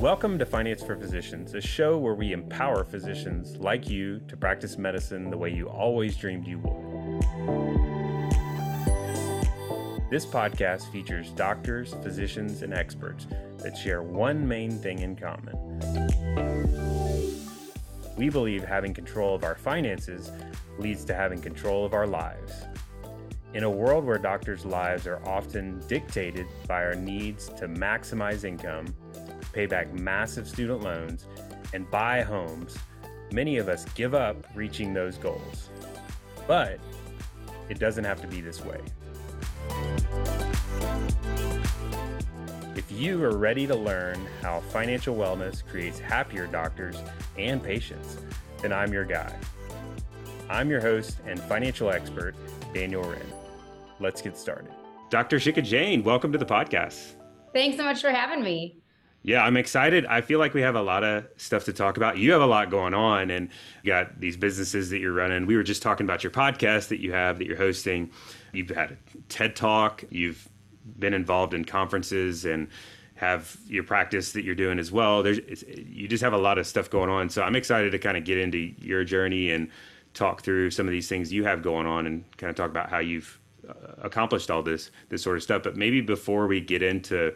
Welcome to Finance for Physicians, a show where we empower physicians like you to practice medicine the way you always dreamed you would. This podcast features doctors, physicians, and experts that share one main thing in common. We believe having control of our finances leads to having control of our lives. In a world where doctors' lives are often dictated by our needs to maximize income, pay back massive student loans, and buy homes, many of us give up reaching those goals. But it doesn't have to be this way. If you are ready to learn how financial wellness creates happier doctors and patients, then I'm your guy. I'm your host and financial expert, Daniel Wren let's get started. Dr. Shikha Jain, welcome to the podcast. Thanks so much for having me. Yeah, I'm excited. I feel like we have a lot of stuff to talk about. You have a lot going on and you got these businesses that you're running. We were just talking about your podcast that you have that you're hosting. You've had a TED Talk, you've been involved in conferences and have your practice that you're doing as well. There's you just have a lot of stuff going on. So I'm excited to kind of get into your journey and talk through some of these things you have going on and kind of talk about how you've uh, accomplished all this this sort of stuff. But maybe before we get into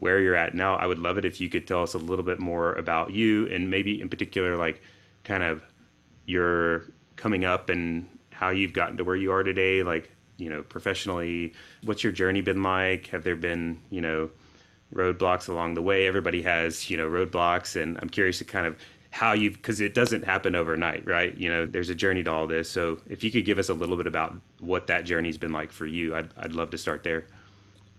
where you're at now, I would love it if you could tell us a little bit more about you and maybe in particular like kind of your coming up and how you've gotten to where you are today, like you know professionally. What's your journey been like? Have there been you know roadblocks along the way? Everybody has you know roadblocks, and I'm curious to kind of how you've, because it doesn't happen overnight right you know there's a journey to all this so if you could give us a little bit about what that journey's been like for you i'd, I'd love to start there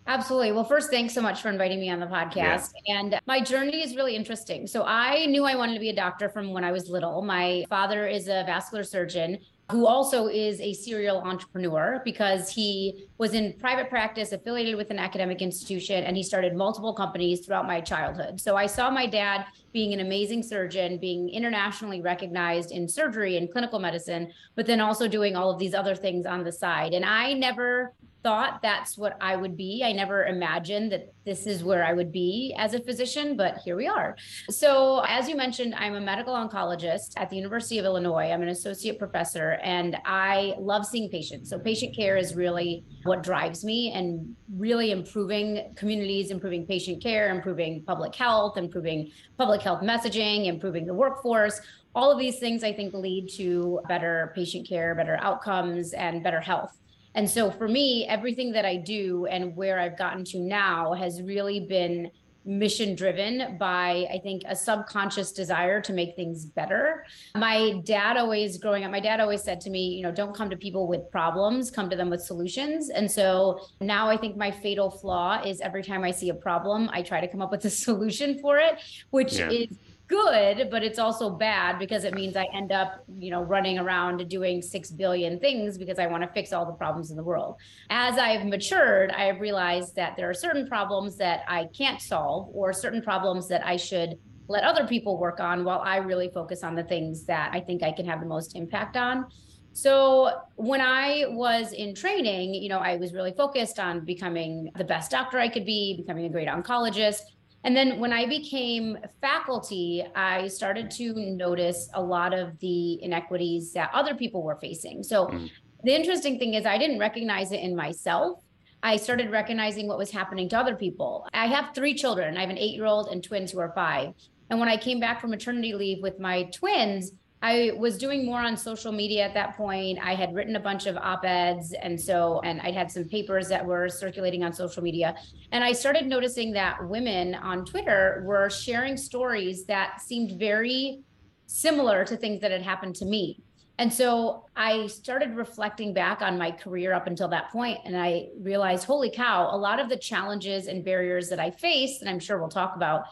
Absolutely. Well, first, thanks so much for inviting me on the podcast. Yeah. And my journey is really interesting. So, I knew I wanted to be a doctor from when I was little. My father is a vascular surgeon who also is a serial entrepreneur because he was in private practice affiliated with an academic institution and he started multiple companies throughout my childhood. So I saw my dad being an amazing surgeon, being internationally recognized in surgery and clinical medicine, but then also doing all of these other things on the side. And I never thought that's what I would be. I never imagined that this is where I would be as a physician, but here we are. So, as you mentioned, I'm a medical oncologist at the University of Illinois. I'm an associate professor and I love seeing patients. So, patient care is really what drives me and really improving communities, improving patient care, improving public health, improving public health messaging, improving the workforce. All of these things I think lead to better patient care, better outcomes, and better health. And so for me, everything that I do and where I've gotten to now has really been mission driven by i think a subconscious desire to make things better my dad always growing up my dad always said to me you know don't come to people with problems come to them with solutions and so now i think my fatal flaw is every time i see a problem i try to come up with a solution for it which yeah. is good, but it's also bad because it means I end up, you know, running around doing 6 billion things because I want to fix all the problems in the world. As I've matured, I have realized that there are certain problems that I can't solve or certain problems that I should let other people work on while I really focus on the things that I think I can have the most impact on. So when I was in training, you know, I was really focused on becoming the best doctor I could be, becoming a great oncologist. And then when I became faculty, I started to notice a lot of the inequities that other people were facing. So mm. the interesting thing is, I didn't recognize it in myself. I started recognizing what was happening to other people. I have three children. I have an eight year old and twins who are five. And when I came back from maternity leave with my twins, I was doing more on social media at that point. I had written a bunch of op eds. And so, and I had some papers that were circulating on social media. And I started noticing that women on Twitter were sharing stories that seemed very similar to things that had happened to me. And so I started reflecting back on my career up until that point, and I realized, holy cow, a lot of the challenges and barriers that I faced, and I'm sure we'll talk about,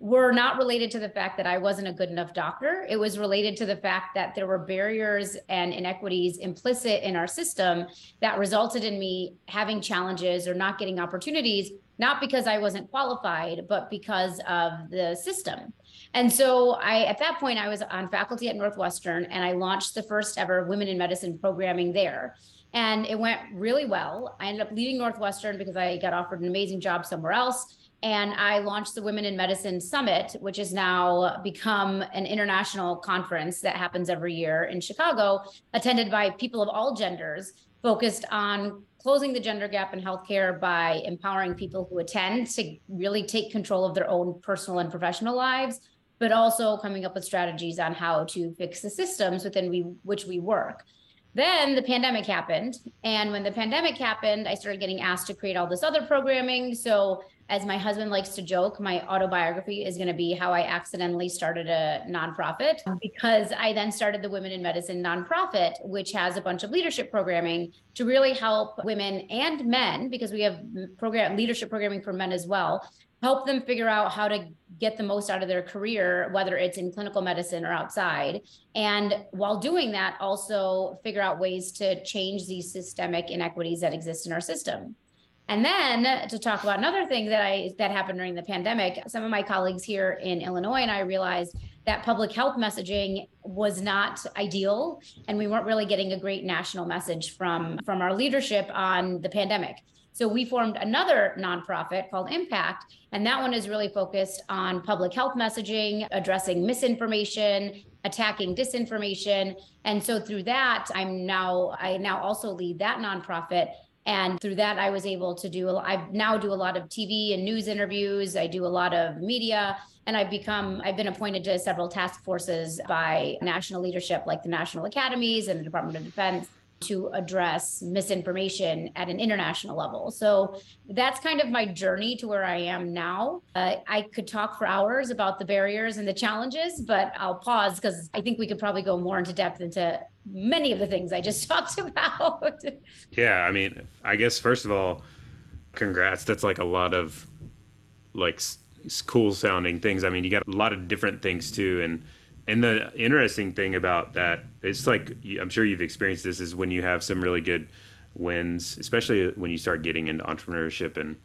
were not related to the fact that I wasn't a good enough doctor. It was related to the fact that there were barriers and inequities implicit in our system that resulted in me having challenges or not getting opportunities, not because I wasn't qualified, but because of the system. And so I at that point I was on faculty at Northwestern and I launched the first ever women in medicine programming there. And it went really well. I ended up leaving Northwestern because I got offered an amazing job somewhere else and I launched the Women in Medicine Summit, which has now become an international conference that happens every year in Chicago, attended by people of all genders, focused on closing the gender gap in healthcare by empowering people who attend to really take control of their own personal and professional lives, but also coming up with strategies on how to fix the systems within we, which we work. Then the pandemic happened. And when the pandemic happened, I started getting asked to create all this other programming. So as my husband likes to joke, my autobiography is going to be how I accidentally started a nonprofit oh. because I then started the Women in Medicine nonprofit, which has a bunch of leadership programming to really help women and men, because we have program leadership programming for men as well, help them figure out how to get the most out of their career, whether it's in clinical medicine or outside. And while doing that, also figure out ways to change these systemic inequities that exist in our system. And then to talk about another thing that I that happened during the pandemic, some of my colleagues here in Illinois and I realized that public health messaging was not ideal and we weren't really getting a great national message from from our leadership on the pandemic. So we formed another nonprofit called Impact, and that one is really focused on public health messaging, addressing misinformation, attacking disinformation. And so through that, I'm now I now also lead that nonprofit and through that, I was able to do, I now do a lot of TV and news interviews. I do a lot of media and I've become, I've been appointed to several task forces by national leadership like the National Academies and the Department of Defense to address misinformation at an international level. So that's kind of my journey to where I am now. Uh, I could talk for hours about the barriers and the challenges, but I'll pause because I think we could probably go more into depth into many of the things I just talked about. yeah, I mean, I guess first of all, congrats. That's like a lot of like cool sounding things. I mean, you got a lot of different things too, and and the interesting thing about that, it's like I'm sure you've experienced this, is when you have some really good wins, especially when you start getting into entrepreneurship and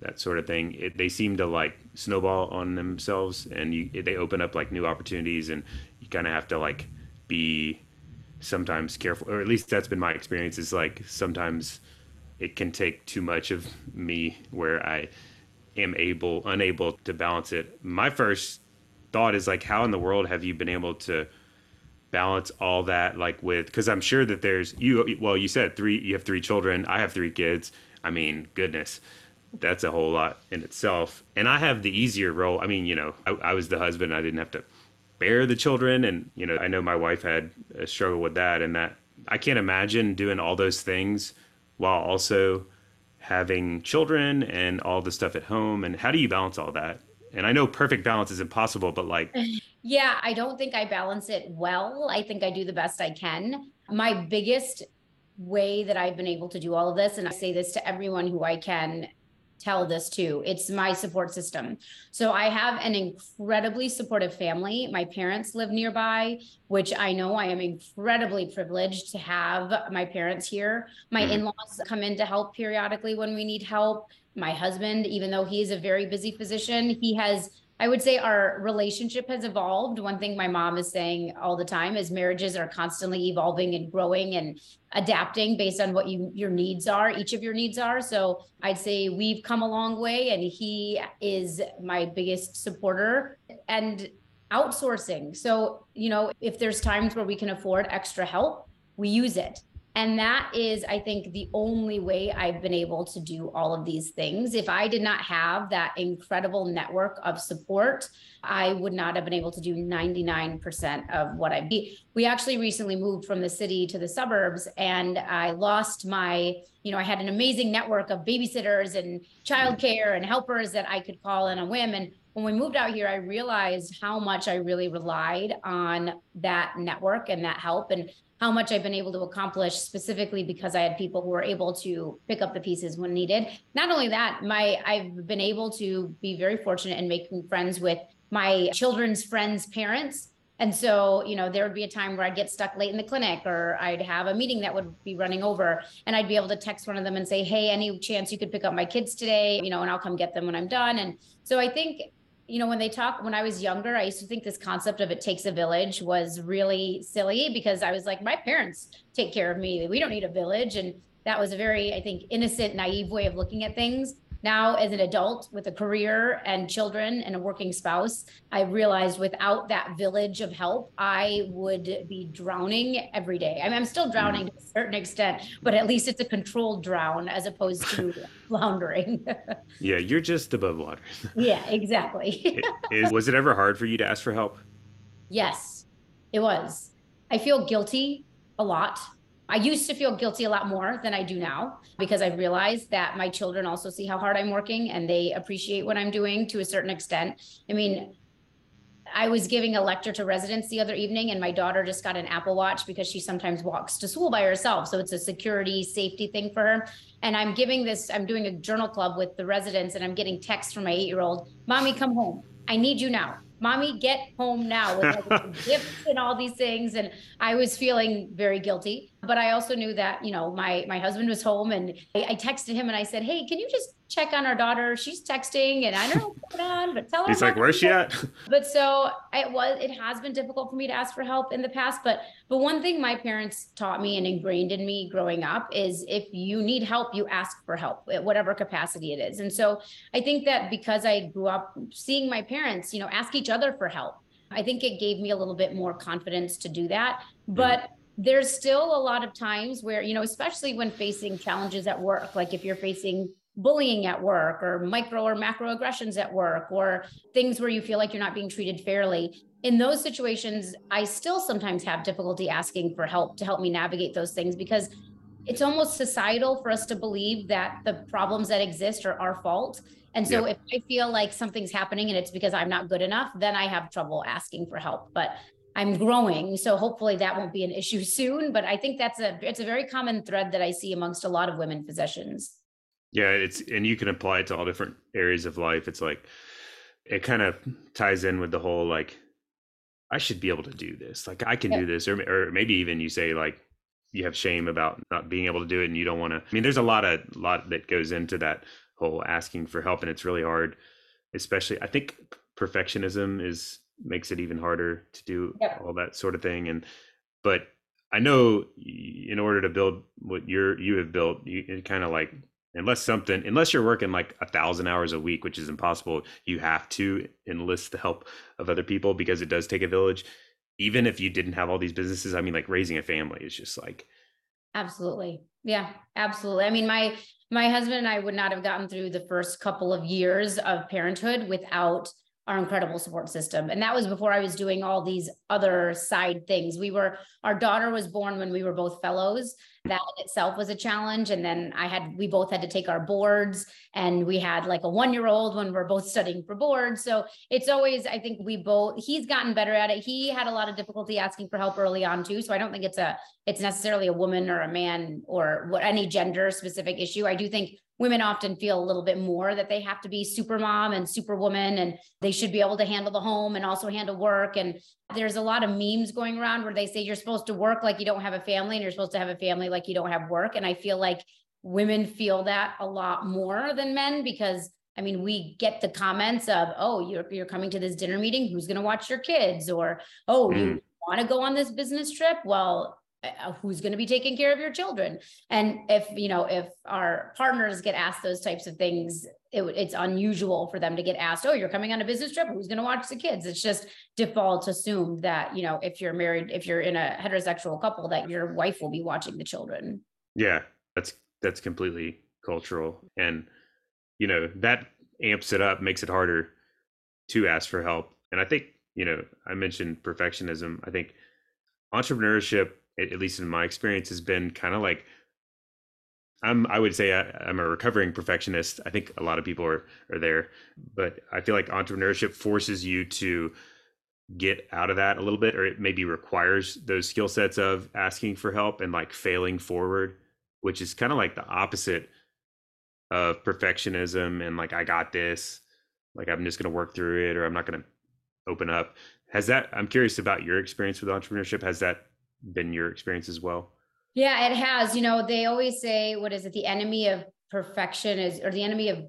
that sort of thing. It, they seem to like snowball on themselves, and you they open up like new opportunities, and you kind of have to like be sometimes careful, or at least that's been my experience. Is like sometimes it can take too much of me where I am able unable to balance it. My first thought is like how in the world have you been able to balance all that like with because i'm sure that there's you well you said three you have three children i have three kids. I mean goodness that's a whole lot in itself. And i have the easier role i mean you know i, I was the husband i didn't have to bear the children and you know i know my wife had a struggle with that and that i can't imagine doing all those things while also having children and all the stuff at home. And how do you balance all that and I know perfect balance is impossible, but like. Yeah, I don't think I balance it well. I think I do the best I can. My biggest way that I've been able to do all of this, and I say this to everyone who I can tell this to, it's my support system. So I have an incredibly supportive family. My parents live nearby, which I know I am incredibly privileged to have my parents here. My mm-hmm. in laws come in to help periodically when we need help my husband, even though he is a very busy physician, he has, I would say our relationship has evolved. One thing my mom is saying all the time is marriages are constantly evolving and growing and adapting based on what you your needs are, each of your needs are. So I'd say we've come a long way and he is my biggest supporter and outsourcing. So, you know, if there's times where we can afford extra help, we use it and that is, I think, the only way I've been able to do all of these things. If I did not have that incredible network of support, I would not have been able to do 99% of what I be. We actually recently moved from the city to the suburbs and I lost my, you know, I had an amazing network of babysitters and childcare and helpers that I could call in a whim. And when we moved out here, I realized how much I really relied on that network and that help. And how much I've been able to accomplish specifically because I had people who were able to pick up the pieces when needed. Not only that, my I've been able to be very fortunate in making friends with my children's friends' parents. And so, you know, there would be a time where I'd get stuck late in the clinic or I'd have a meeting that would be running over and I'd be able to text one of them and say, Hey, any chance you could pick up my kids today? You know, and I'll come get them when I'm done. And so I think you know, when they talk, when I was younger, I used to think this concept of it takes a village was really silly because I was like, my parents take care of me. We don't need a village. And that was a very, I think, innocent, naive way of looking at things. Now as an adult with a career and children and a working spouse, I realized without that village of help, I would be drowning every day. I mean, I'm still mm. drowning to a certain extent, but at least it's a controlled drown as opposed to floundering. yeah, you're just above water. yeah, exactly. is, was it ever hard for you to ask for help? Yes, it was. I feel guilty a lot I used to feel guilty a lot more than I do now because I realized that my children also see how hard I'm working and they appreciate what I'm doing to a certain extent. I mean, I was giving a lecture to residents the other evening, and my daughter just got an Apple Watch because she sometimes walks to school by herself. So it's a security, safety thing for her. And I'm giving this, I'm doing a journal club with the residents, and I'm getting texts from my eight year old Mommy, come home. I need you now mommy get home now with like gifts and all these things. And i was feeling very guilty. But i also knew that you know my my husband was home and I, I texted him and i said hey can you just check on our daughter. She's texting and I don't know what's going on, but tell her. He's like, where's she at? But so it was, it has been difficult for me to ask for help in the past. But, but one thing my parents taught me and ingrained in me growing up is if you need help, you ask for help at whatever capacity it is. And so I think that because I grew up seeing my parents, you know, ask each other for help, I think it gave me a little bit more confidence to do that. Mm-hmm. But mm-hmm there's still a lot of times where you know especially when facing challenges at work like if you're facing bullying at work or micro or macro aggressions at work or things where you feel like you're not being treated fairly. In those situations i still sometimes have difficulty asking for help to help me navigate those things because it's almost societal for us to believe that the problems that exist are our fault. And so yep. if i feel like something's happening and it's because i'm not good enough then i have trouble asking for help but i'm growing. So hopefully that won't be an issue soon but i think that's a it's a very common thread that i see amongst a lot of women physicians yeah, it's and you can apply it to all different areas of life. It's like it kind of ties in with the whole like I should be able to do this. Like I can yeah. do this, or or maybe even you say like you have shame about not being able to do it, and you don't want to. I mean, there's a lot of lot that goes into that whole asking for help, and it's really hard. Especially, I think perfectionism is makes it even harder to do yeah. all that sort of thing. And but I know in order to build what you're you have built, you kind of like unless something unless you're working like a thousand hours a week which is impossible you have to enlist the help of other people because it does take a village. Even if you didn't have all these businesses i mean like raising a family is just like absolutely. Yeah absolutely. I mean my my husband and i would not have gotten through the first couple of years of parenthood without our incredible support system. And that was before I was doing all these other side things. We were, our daughter was born when we were both fellows. That itself was a challenge. And then I had, we both had to take our boards and we had like a one year old when we're both studying for boards. So it's always, I think we both, he's gotten better at it. He had a lot of difficulty asking for help early on too. So I don't think it's a, it's necessarily a woman or a man or what any gender specific issue. I do think women often feel a little bit more that they have to be super mom and superwoman and they should be able to handle the home and also handle work and there's a lot of memes going around where they say you're supposed to work like you don't have a family and you're supposed to have a family like you don't have work and i feel like women feel that a lot more than men because I mean, we get the comments of, "Oh, you're you're coming to this dinner meeting. Who's going to watch your kids?" Or, "Oh, mm. you want to go on this business trip?" Well, Uh, uh, who's going to be taking care of your children. And if you know if our partners get asked those types of things it, it's unusual for them to get asked oh you're coming on a business trip? Who's going to watch the kids? It's just default assumed that you know if you're married if you're in a heterosexual couple that your wife will be watching the children. Yeah that's that's completely cultural. And you know that amps it up makes it harder to ask for help. And i think you know i mentioned perfectionism. I think entrepreneurship at least in my experience, has been kind of like I'm I would say I, am a recovering perfectionist. I think a lot of people are are there, but I feel like entrepreneurship forces you to get out of that a little bit, or it maybe requires those skill sets of asking for help and like failing forward, which is kind of like the opposite of perfectionism and like I got this, like I'm just gonna work through it, or I'm not gonna open up. Has that? I'm curious about your experience with entrepreneurship. Has that been your experience as well? Yeah, it has. You know, they always say, what is it? The enemy of perfection is, or the enemy of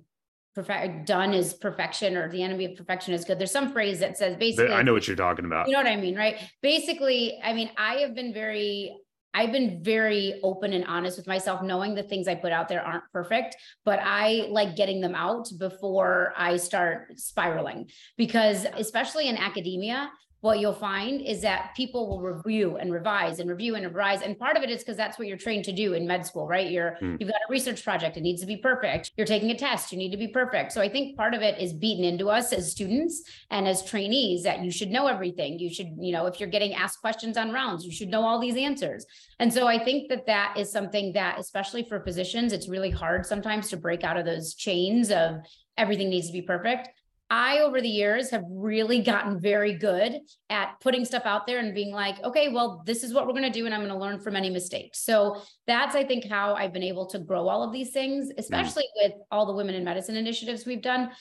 perfect done is perfection, or the enemy of perfection is good. There's some phrase that says basically. I know what you're talking about. You know what I mean, right? Basically, I mean, I have been very I've been very open and honest with myself, knowing the things I put out there aren't perfect, but I like getting them out before I start spiraling. Because, especially in academia, what you'll find is that people will review and revise and review and revise. And part of it is because that's what you're trained to do in med school, right? You're mm. you've got a research project, it needs to be perfect. You're taking a test, you need to be perfect. So I think part of it is beaten into us as students and as trainees that you should know everything. You should, you know, if you're getting asked questions on rounds, you should know all these answers. And so I think that that is something that, especially for physicians, it's really hard sometimes to break out of those chains of everything needs to be perfect. I, over the years, have really gotten very good at putting stuff out there and being like, okay, well, this is what we're going to do, and I'm going to learn from any mistakes. So that's, I think, how I've been able to grow all of these things, mm. especially mm. with all the women in medicine initiatives we've done.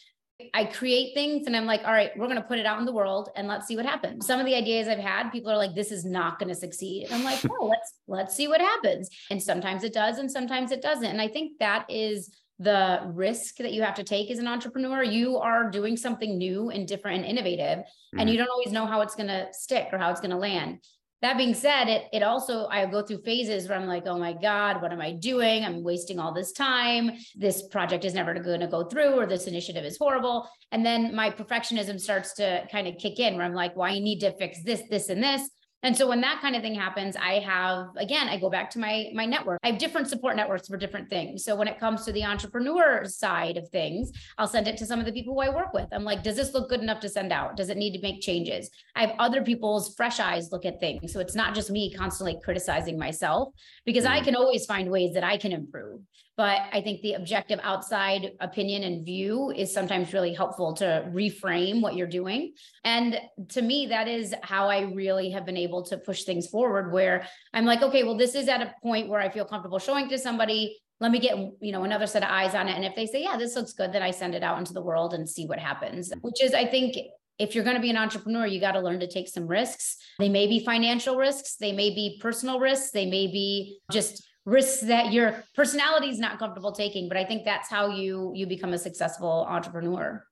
I create things and I'm like, all right, we're going to put it out in the world and let's see what happens. Some of the ideas I've had, people are like, this is not going to succeed. And I'm like, oh, let's let's see what happens. And sometimes it does, and sometimes it doesn't. And I think that is the risk that you have to take as an entrepreneur. You are doing something new and different and innovative, mm-hmm. and you don't always know how it's going to stick or how it's going to land. That being said, it it also I go through phases where I'm like, oh my God, what am I doing? I'm wasting all this time. This project is never going to go through, or this initiative is horrible. And then my perfectionism starts to kind of kick in, where I'm like, well, I need to fix this, this, and this. And so when that kind of thing happens, I have again, I go back to my my network. I have different support networks for different things. So when it comes to the entrepreneur side of things, I'll send it to some of the people who I work with. I'm like, does this look good enough to send out? Does it need to make changes? I have other people's fresh eyes look at things. So it's not just me constantly criticizing myself because I mm-hmm. can always find ways that I can improve. But I think the objective outside opinion and view is sometimes really helpful to reframe what you're doing. And to me, that is how I really have been able to push things forward where I'm like, okay, well, this is at a point where I feel comfortable showing to somebody. Let me get, you know, another set of eyes on it. And if they say, yeah, this looks good, then I send it out into the world and see what happens, which is, I think, if you're going to be an entrepreneur, you got to learn to take some risks. They may be financial risks, they may be personal risks, they may be just risks that your personality is not comfortable taking but i think that's how you you become a successful entrepreneur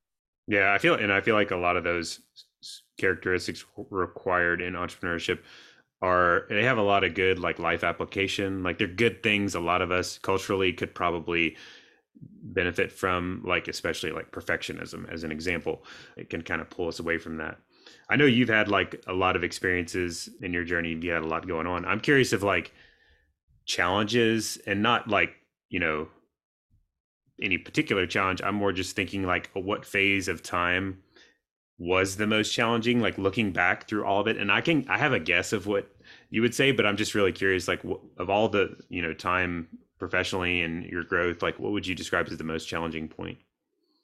yeah i feel and i feel like a lot of those characteristics required in entrepreneurship are they have a lot of good like life application like they're good things a lot of us culturally could probably benefit from like especially like perfectionism as an example it can kind of pull us away from that. I know you've had like a lot of experiences in your journey you had a lot going on. I'm curious if like challenges and not like you know any particular challenge i'm more just thinking like what phase of time was the most challenging like looking back through all of it. And i can i have a guess of what you would say but i'm just really curious like of all the you know time professionally and your growth like what would you describe as the most challenging point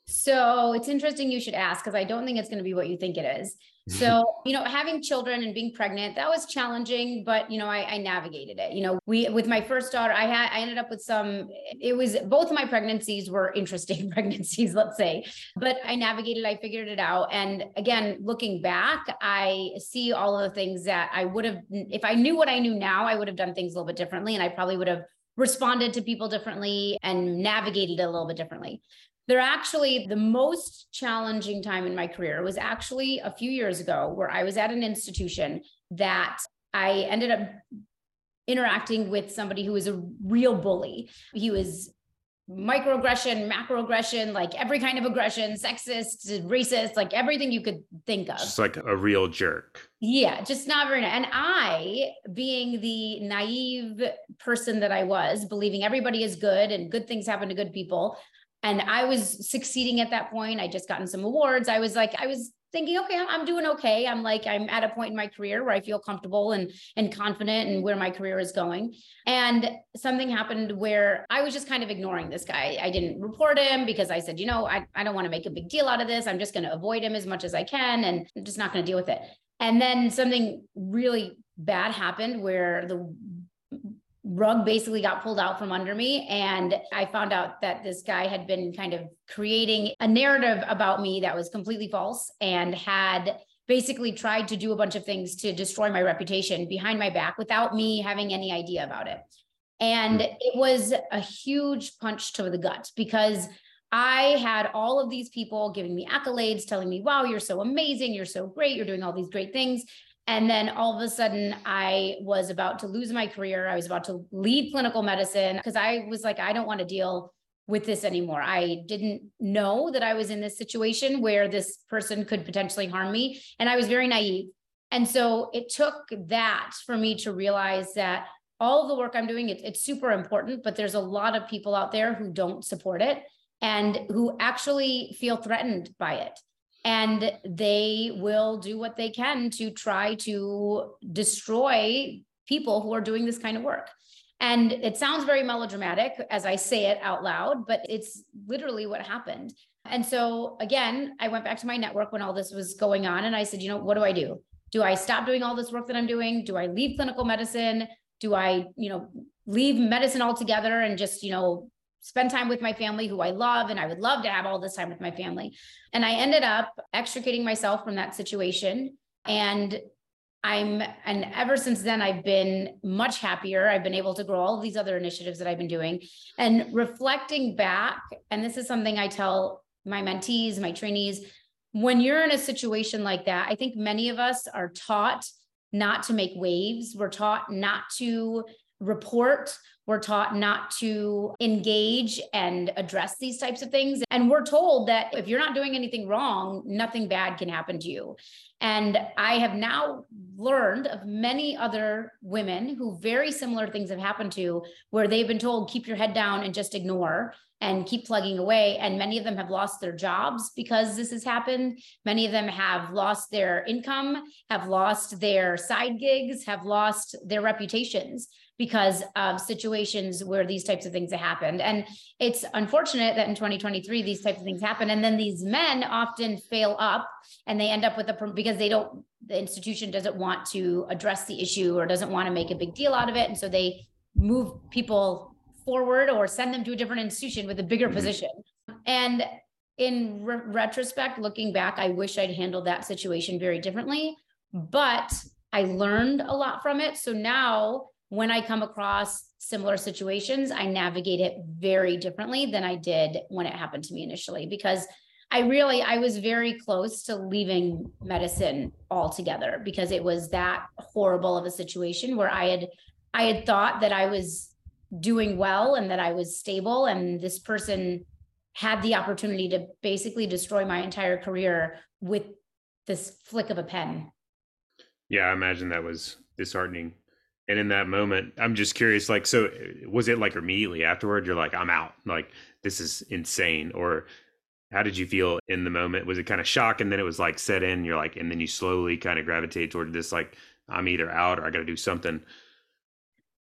so it's interesting you should ask because I don't think it's going to be what you think it is. So, you know, having children and being pregnant, that was challenging, but you know, I, I, navigated it. You know, we with my first daughter, I had I ended up with some, it was both of my pregnancies were interesting pregnancies, let's say. But I navigated, I figured it out. And again, looking back, I see all of the things that I would have, if I knew what I knew now, I would have done things a little bit differently. And I probably would have responded to people differently and navigated it a little bit differently. They're actually the most challenging time in my career was actually a few years ago where I was at an institution that I ended up interacting with somebody who was a real bully. He was microaggression, macroaggression, like every kind of aggression, sexist, racist, like everything you could think of. Just like a real jerk. Yeah, just not very. And I, being the naive person that I was, believing everybody is good and good things happen to good people, and I was succeeding at that point. I just gotten some awards. I was like, I was thinking, okay, I'm doing okay. I'm like, I'm at a point in my career where I feel comfortable and and confident and where my career is going. And something happened where I was just kind of ignoring this guy. I didn't report him because I said, you know, I, I don't want to make a big deal out of this. I'm just going to avoid him as much as I can and I'm just not going to deal with it. And then something really bad happened where the rug basically got pulled out from under me. And I found out that this guy had been kind of creating a narrative about me that was completely false and had basically tried to do a bunch of things to destroy my reputation behind my back without me having any idea about it. And hmm. it was a huge punch to the gut because I had all of these people giving me accolades, telling me, wow, you're so amazing. You're so great. You're doing all these great things. And then all of a sudden, I was about to lose my career. I was about to leave clinical medicine because I was like, I don't want to deal with this anymore. I didn't know that I was in this situation where this person could potentially harm me. And I was very naive. And so it took that for me to realize that all the work I'm doing, it, it's super important, but there's a lot of people out there who don't support it and who actually feel threatened by it. And they will do what they can to try to destroy people who are doing this kind of work. And it sounds very melodramatic as I say it out loud, but it's literally what happened. And so again, I went back to my network when all this was going on and I said, you know, what do I do? Do I stop doing all this work that I'm doing? Do I leave clinical medicine? Do I, you know, leave medicine altogether and just, you know, spend time with my family who I love and I would love to have all this time with my family. And I ended up extricating myself from that situation and I'm, and ever since then, I've been much happier. I've been able to grow all these other initiatives that I've been doing and reflecting back. And this is something I tell my mentees, my trainees, when you're in a situation like that, I think many of us are taught not to make waves. We're taught not to report. We're taught not to engage and address these types of things. And we're told that if you're not doing anything wrong, nothing bad can happen to you. And I have now learned of many other women who very similar things have happened to, where they've been told, keep your head down and just ignore and keep plugging away. And many of them have lost their jobs because this has happened. Many of them have lost their income, have lost their side gigs, have lost their reputations because of situations where these types of things have happened. And it's unfortunate that in 2023, these types of things happen. And then these men often fail up and they end up with a, because they don't, the institution doesn't want to address the issue or doesn't want to make a big deal out of it. And so they move people forward or send them to a different institution with a bigger mm-hmm. position. And in re- retrospect, looking back, I wish I'd handled that situation very differently, but I learned a lot from it. So now when I come across similar situations, I navigate it very differently than I did when it happened to me initially because I really I was very close to leaving medicine altogether because it was that horrible of a situation where I had I had thought that I was doing well and that I was stable and this person had the opportunity to basically destroy my entire career with this flick of a pen. Yeah, I imagine that was disheartening and in that moment i'm just curious like so eh, was it like immediately afterward you're like i'm out like this is insane or how did you feel in the moment? Was it kind of shock and then it was like set in you're like and then you slowly kind of gravitate toward this like i'm either out or i gotta do something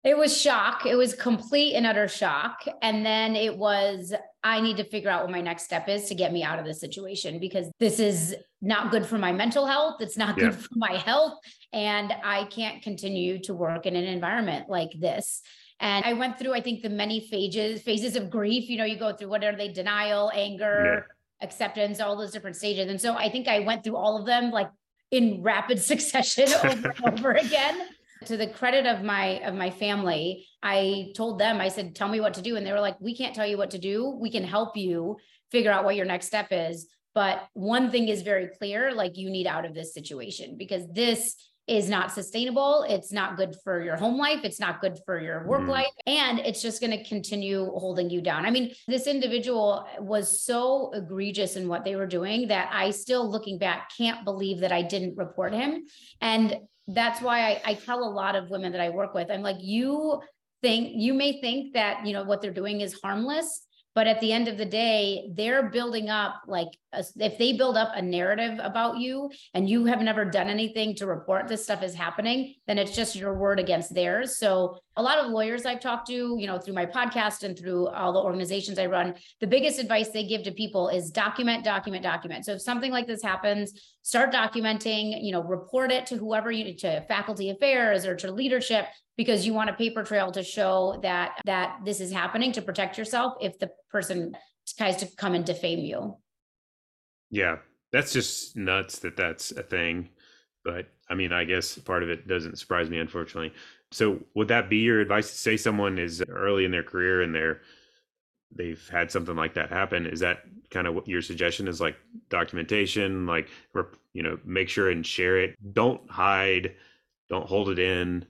it was shock. It was complete and utter shock. And then it was, I need to figure out what my next step is to get me out of this situation because this is not good for my mental health. It's not good yeah. for my health. And I can't continue to work in an environment like this. And I went through, I think, the many phases, phases of grief. You know, you go through what are they? Denial, anger, yeah. acceptance, all those different stages. And so I think I went through all of them like in rapid succession over and over again to the credit of my of my family i told them i said tell me what to do and they were like we can't tell you what to do we can help you figure out what your next step is but one thing is very clear like you need out of this situation because this is not sustainable. It's not good for your home life. It's not good for your work mm life. And it's just going to continue holding you down. I mean, this individual was so egregious in what they were doing that I still, looking back, can't believe that I didn't report him. And that's why I, I tell a lot of women that I work with, I'm like, you think, you may think that, you know, what they're doing is harmless but at the end of the day they're building up like a, if they build up a narrative about you and you have never done anything to report this stuff is happening then it's just your word against theirs. So a lot of lawyers i've talked to you know through my podcast and through all the organizations i run the biggest advice they give to people is document document document. So if something like this happens start documenting you know report it to whoever you to faculty affairs or to leadership because you want a paper trail to show that that this is happening to protect yourself if the person tries to come and defame you yeah that's just nuts that that's a thing but i mean i guess part of it doesn't surprise me unfortunately so would that be your advice say someone is early in their career and they're they've had something like that happen. Is that kind of what your suggestion is like documentation, like, you know, make sure and share it. Don't hide, don't hold it in.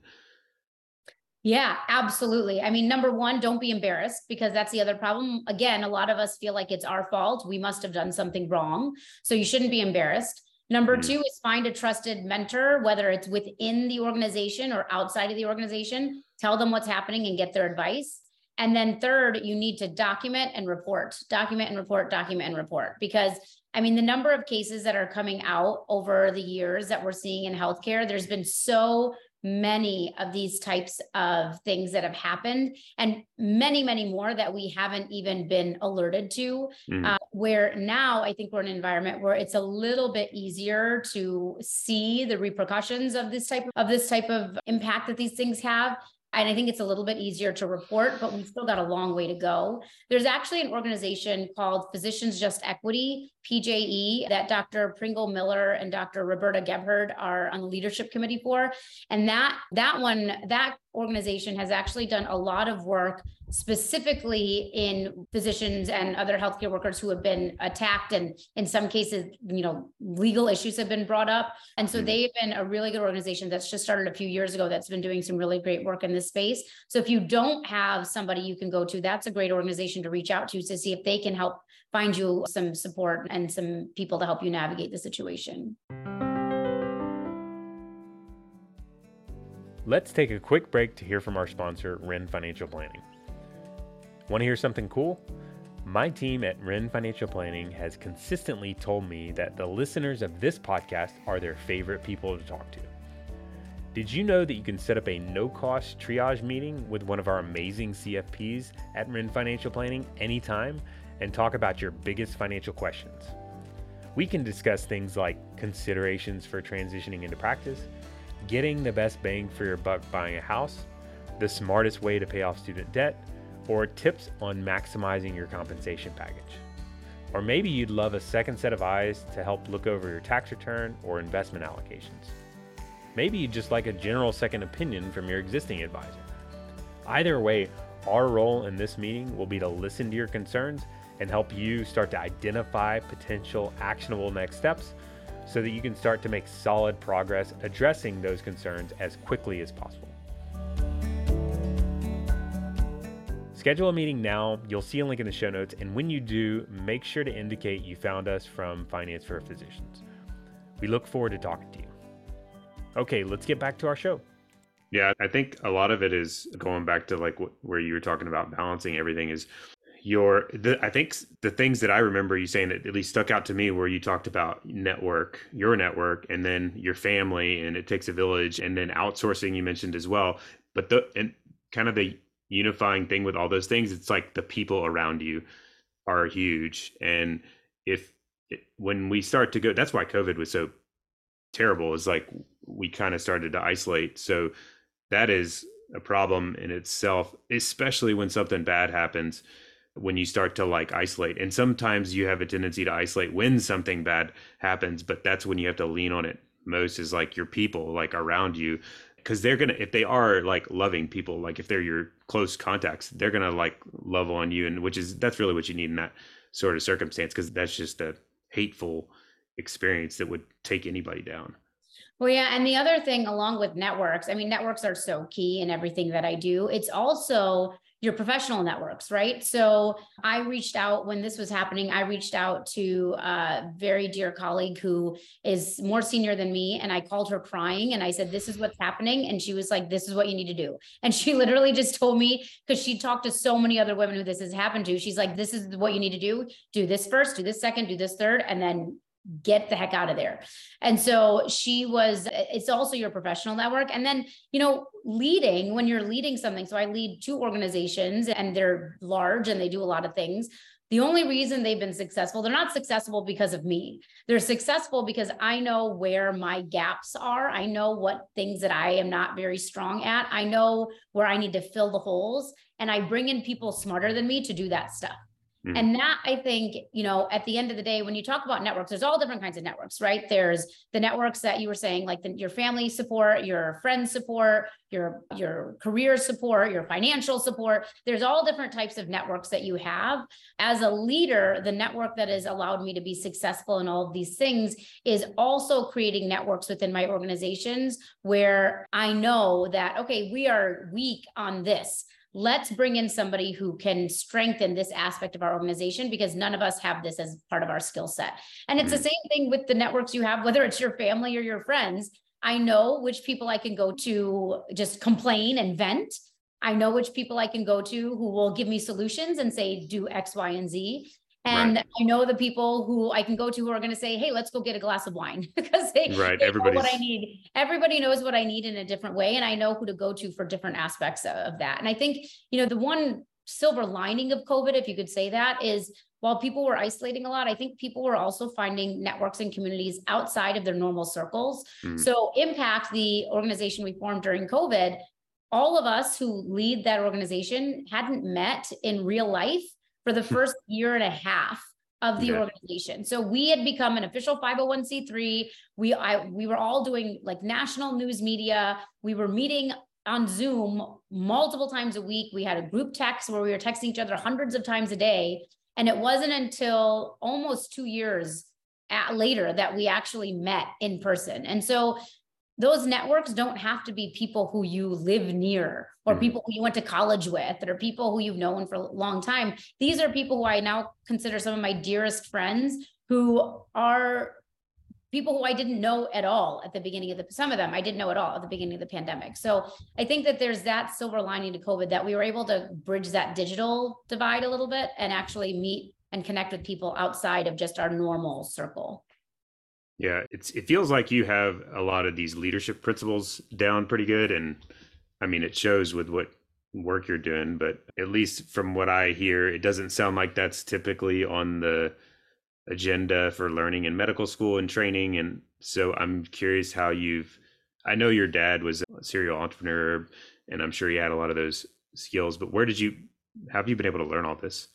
Yeah, absolutely. I mean, number one, don't be embarrassed because that's the other problem. Again, a lot of us feel like it's our fault. We must have done something wrong. So you shouldn't be embarrassed. Number mm-hmm. two is find a trusted mentor, whether it's within the organization or outside of the organization. Tell them what's happening and get their advice. And then third, you need to document and report, document and report, document and report. Because I mean, the number of cases that are coming out over the years that we're seeing in healthcare, there's been so many of these types of things that have happened and many many more that we haven't even been alerted to mm. uh, where now i think we're in an environment where it's a little bit easier to see the repercussions of this type of this type of impact that these things have and I think it's a little bit easier to report, but we've still got a long way to go. There's actually an organization called Physicians Just Equity, PJE, that Dr. Pringle Miller and Dr. Roberta Gebhard are on the leadership committee for. And that that one, that organization has actually done a lot of work specifically in physicians and other healthcare workers who have been attacked and in some cases you know legal issues have been brought up and so mm-hmm. they've been a really good organization that's just started a few years ago that's been doing some really great work in this space so if you don't have somebody you can go to that's a great organization to reach out to to see if they can help find you some support and some people to help you navigate the situation Let's take a quick break to hear from our sponsor, Wren Financial Planning. Want to hear something cool? My team at Wren Financial Planning has consistently told me that the listeners of this podcast are their favorite people to talk to. Did you know that you can set up a no cost triage meeting with one of our amazing CFPs at Wren Financial Planning anytime and talk about your biggest financial questions? We can discuss things like considerations for transitioning into practice, getting the best bang for your buck buying a house, the smartest way to pay off student debt, or tips on maximizing your compensation package. Or maybe you'd love a second set of eyes to help look over your tax return or investment allocations. Maybe you'd just like a general second opinion from your existing advisor. Either way, our role in this meeting will be to listen to your concerns and help you start to identify potential actionable next steps so that you can start to make solid progress addressing those concerns as quickly as possible. Schedule a meeting now. You'll see a link in the show notes. And when you do, make sure to indicate you found us from Finance for Physicians. We look forward to talking to you. Okay, let's get back to our show. Yeah, I think a lot of it is going back to like where you were talking about balancing everything is your the, I think the things that I remember you saying that at least stuck out to me where you talked about network, your network, and then your family, and it takes a village, and then outsourcing you mentioned as well. But the and kind of the unifying thing with all those things it's like the people around you are huge. And if when we start to go that's why covid was so terrible is like we kind of started to isolate. So that is a problem in itself especially when something bad happens when you start to like isolate. And sometimes you have a tendency to isolate when something bad happens but that's when you have to lean on it most is like your people like around you because they're gonna if they are like loving people like if they're your close contacts they're gonna like love on you and which is that's really what you need in that sort of circumstance because that's just a hateful experience that would take anybody down. Well yeah and the other thing along with networks i mean networks are so key in everything that i do. It's also your professional networks, right? So I reached out when this was happening. I reached out to a very dear colleague who is more senior than me. And I called her crying and I said, This is what's happening. And she was like, This is what you need to do. And she literally just told me, because she talked to so many other women who this has happened to, she's like, This is what you need to do. Do this first, do this second, do this third, and then get the heck out of there. And so she was, it's also your professional network. And then, you know, leading when you're leading something. So I lead two organizations and they're large and they do a lot of things. The only reason they've been successful, they're not successful because of me. They're successful because I know where my gaps are. I know what things that I am not very strong at. I know where I need to fill the holes. And I bring in people smarter than me to do that stuff. Mm-hmm. And that I think, you know, at the end of the day, when you talk about networks, there's all different kinds of networks, right? There's the networks that you were saying, like the, your family support, your friends support, your your career support, your financial support. There's all different types of networks that you have. As a leader, the network that has allowed me to be successful in all of these things is also creating networks within my organizations where I know that okay, we are weak on this let's bring in somebody who can strengthen this aspect of our organization because none of us have this as part of our skill set. And it's the mm-hmm. same thing with the networks you have, whether it's your family or your friends. I know which people I can go to just complain and vent. I know which people I can go to who will give me solutions and say, do X, Y, and Z. And right. I know the people who I can go to who are going to say, "Hey, let's go get a glass of wine," because they, right. they know what I need. Everybody knows what I need in a different way, and I know who to go to for different aspects of that. And I think you know the one silver lining of COVID, if you could say that, is while people were isolating a lot, I think people were also finding networks and communities outside of their normal circles. Mm. So, Impact, the organization we formed during COVID, all of us who lead that organization hadn't met in real life for the hmm. first year and a half of the organization. So we had become an official 501c3. We I we were all doing like national news media. We were meeting on Zoom multiple times a week. We had a group text where we were texting each other hundreds of times a day. And it wasn't until almost two years at, later that we actually met in person. And so those networks don't have to be people who you live near or mm-hmm. people who you went to college with or people who you've known for a long time. These are people who I now consider some of my dearest friends who are people who I didn't know at all at the beginning of the some of them I didn't know at all at the beginning of the pandemic. So I think that there's that silver lining to COVID that we were able to bridge that digital divide a little bit and actually meet and connect with people outside of just our normal circle. Yeah, it's it feels like you have a lot of these leadership principles down pretty good and I mean it shows with what work you're doing, but at least from what I hear, it doesn't sound like that's typically on the agenda for learning in medical school and training and so I'm curious how you've I know your dad was a serial entrepreneur and I'm sure he had a lot of those skills, but where did you have you been able to learn all this?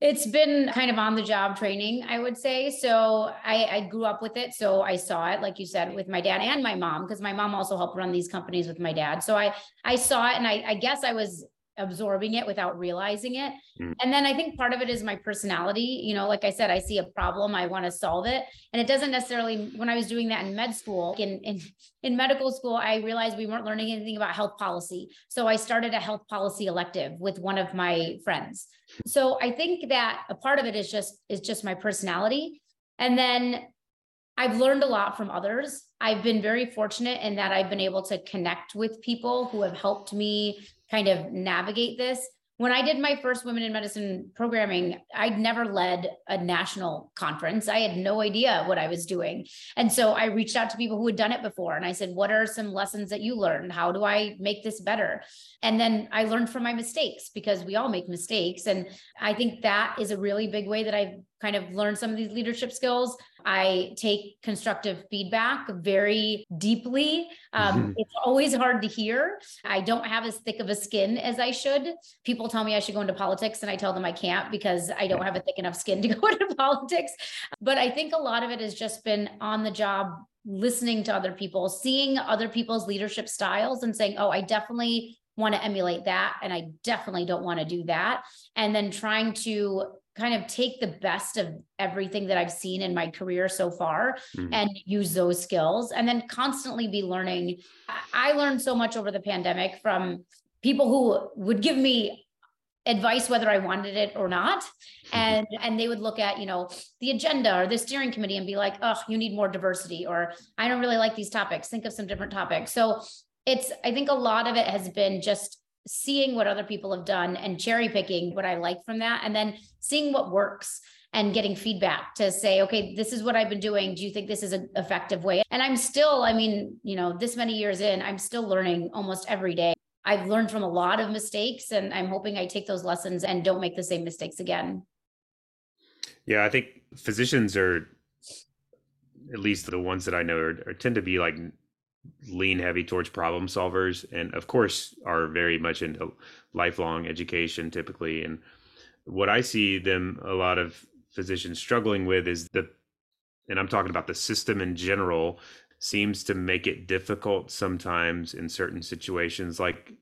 It's been kind of on the job training, I would say. So I, I, grew up with it. So I saw it, like you said, with my dad and my mom, because my mom also helped run these companies with my dad. So I I saw it and I, I guess I was absorbing it without realizing it. Mm. And then I think part of it is my personality. You know, like I said, I see a problem, I want to solve it. And it doesn't necessarily, when I was doing that in med school, in, in, in medical school, I realized we weren't learning anything about health policy. So I started a health policy elective with one of my friends. So I think that a part of it is just, is just my personality. And then I've learned a lot from others. I've been very fortunate in that I've been able to connect with people who have helped me kind of navigate this. When I did my first Women in Medicine programming, I'd never led a national conference. I had no idea what I was doing. And so I reached out to people who had done it before and I said, What are some lessons that you learned? How do I make this better? And then I learned from my mistakes because we all make mistakes. And I think that is a really big way that I've kind of learned some of these leadership skills. I take constructive feedback very deeply. Um, mm-hmm. It's always hard to hear. I don't have as thick of a skin as I should. People tell me I should go into politics, and I tell them I can't because I don't have a thick enough skin to go into politics. But I think a lot of it has just been on the job listening to other people, seeing other people's leadership styles and saying, oh, I definitely want to emulate that. And I definitely don't want to do that. And then trying to kind of take the best of everything that I've seen in my career so far mm-hmm. and use those skills and then constantly be learning. I learned so much over the pandemic from people who would give me advice whether I wanted it or not. And and they would look at, you know, the agenda or the steering committee and be like, oh, you need more diversity, or I don't really like these topics. Think of some different topics. So it's I think a lot of it has been just seeing what other people have done and cherry picking what I like from that, and then seeing what works and getting feedback to say, okay, this is what I've been doing. Do you think this is an effective way? And I'm still, I mean, you know, this many years in, I'm still learning almost every day. I've learned from a lot of mistakes, and I'm hoping I take those lessons and don't make the same mistakes again. Yeah, I think physicians are, at least the ones that I know, are, are tend to be like lean heavy towards problem solvers and of course are very much into lifelong education typically. And what I see them a lot of physicians struggling with is the and I'm talking about the system in general seems to make it difficult sometimes in certain situations like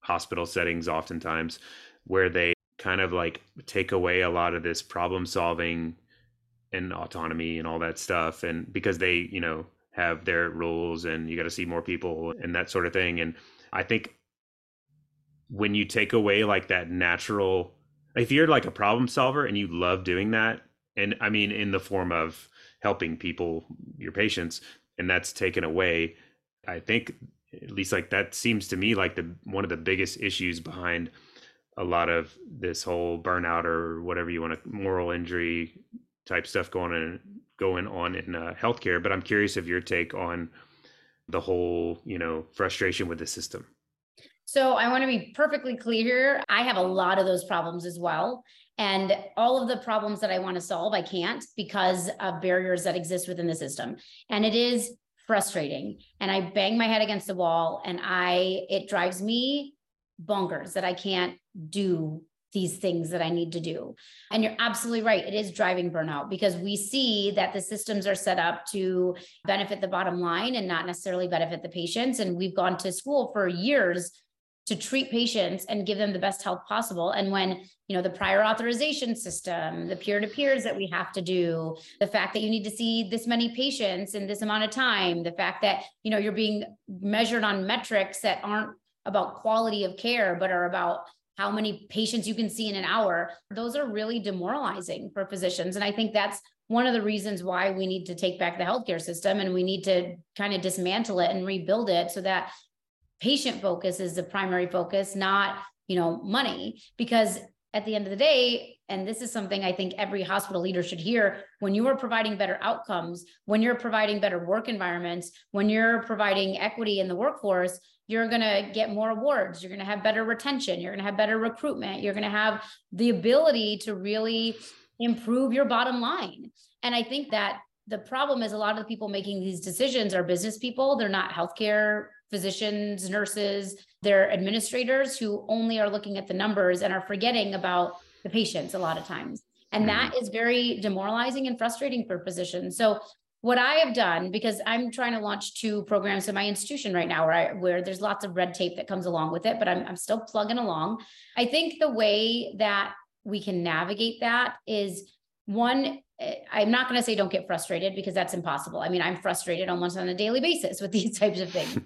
hospital settings oftentimes where they kind of like take away a lot of this problem solving and autonomy and all that stuff. And because they you know have their rules and you got to see more people and that sort of thing. And i think when you take away like that natural if you're like a problem solver and you love doing that and i mean in the form of helping people your patients and that's taken away i think at least like that seems to me like the one of the biggest issues behind a lot of this whole burnout or whatever you want to moral injury type stuff going on going on in uh, healthcare. But I'm curious of your take on the whole, you know, frustration with the system. So I want to be perfectly clear. I have a lot of those problems as well. And all of the problems that I want to solve, I can't because of barriers that exist within the system. And it is frustrating. And I bang my head against the wall and I, it drives me bonkers that I can't do these things that I need to do. And you're absolutely right. It is driving burnout because we see that the systems are set up to benefit the bottom line and not necessarily benefit the patients. And we've gone to school for years to treat patients and give them the best health possible. And when, you know, the prior authorization system, the peer to peers that we have to do, the fact that you need to see this many patients in this amount of time, the fact that, you know, you're being measured on metrics that aren't about quality of care, but are about how many patients you can see in an hour, those are really demoralizing for physicians. And I think that's one of the reasons why we need to take back the healthcare system and we need to kind of dismantle it and rebuild it so that patient focus is the primary focus, not, you know, money. Because at the end of the day, and this is something I think every hospital leader should hear when you are providing better outcomes, when you're providing better work environments, when you're providing equity in the workforce, you're going to get more awards. You're going to have better retention. You're going to have better recruitment. You're going to have the ability to really improve your bottom line. And I think that the problem is a lot of the people making these decisions are business people. They're not healthcare physicians, nurses, they're administrators who only are looking at the numbers and are forgetting about the patients a lot of times. And that mm-hmm. very demoralizing and frustrating for physicians. So what I have done, because I'm trying to launch two programs in my institution right now, where I, where there's lots of red tape that comes along with it, but I'm, I'm still plugging along. I think the way that we can navigate that is one, eh, I'm not going to say don't get frustrated because that's impossible. I mean, I'm frustrated almost on a daily basis with these types of things.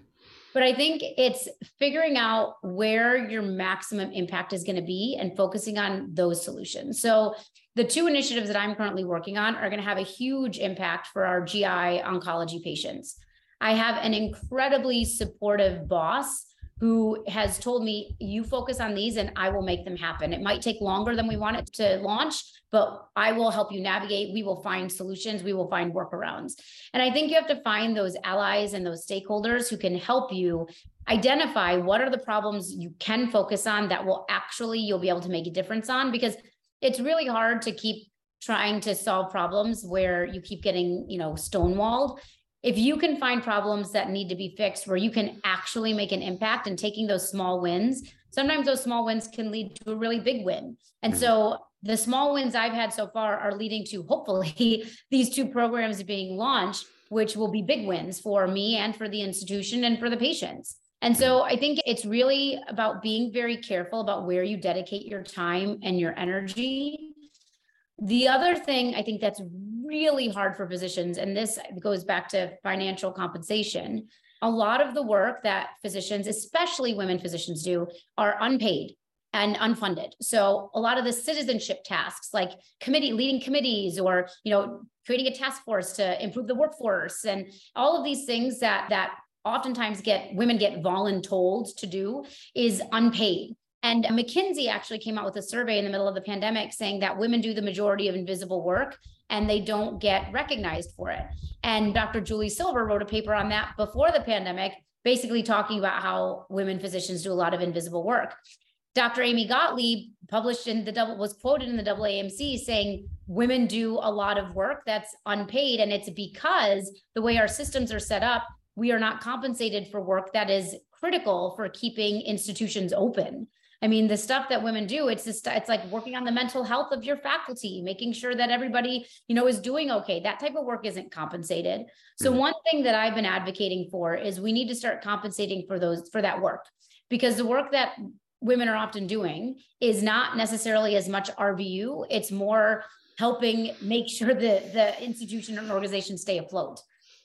But I think it's figuring out where your maximum impact is going to be and focusing on those solutions. So the two initiatives that I'm currently working on are going to have a huge impact for our GI oncology patients. I have an incredibly supportive boss who has told me, you focus on these and I will make them happen. It might take longer than we want it to launch, but I will help you navigate. We will find solutions, we will find workarounds. And I think you have to find those allies and those stakeholders who can help you identify what are the problems you can focus on that will actually you'll be able to make a difference on because it's really hard to keep trying to solve problems where you keep getting, you know, stonewalled. If you can find problems that need to be fixed where you can actually make an impact and taking those small wins, sometimes those small wins can lead to a really big win. And mm-hmm. so the small wins I've had so far are leading to hopefully these two programs being launched, which will be big wins for me and for the institution and for the patients. And so I think it's really about being very careful about where you dedicate your time and your energy. The other thing I think that's really hard for physicians, and this goes back to financial compensation. A lot of the work that physicians, especially women physicians, do are unpaid and unfunded. So a lot of the citizenship tasks like committee leading committees or you know creating a task force to improve the workforce and all of these things that that oftentimes get women get voluntold to do is unpaid. And McKinsey actually came out with a survey in the middle of the pandemic saying that women do the majority of invisible work and they don't get recognized for it. And Dr. Julie Silver wrote a paper on that before the pandemic, basically talking about how women physicians do a lot of invisible work. Dr. Amy Gottlieb published in the double was quoted in the AAMC saying women do a lot of work that's unpaid and it's because the way our systems are set up we are not compensated for work that is critical for keeping institutions open. I mean, the stuff that women do, it's just, it's like working on the mental health of your faculty, making sure that everybody, you know, is doing okay. That type of work isn't compensated. So mm-hmm. one thing that I've been advocating for is we need to start compensating for those, for that work because the work that women are often doing is not necessarily as much RVU. It's more helping make sure that the institution and organization stay afloat.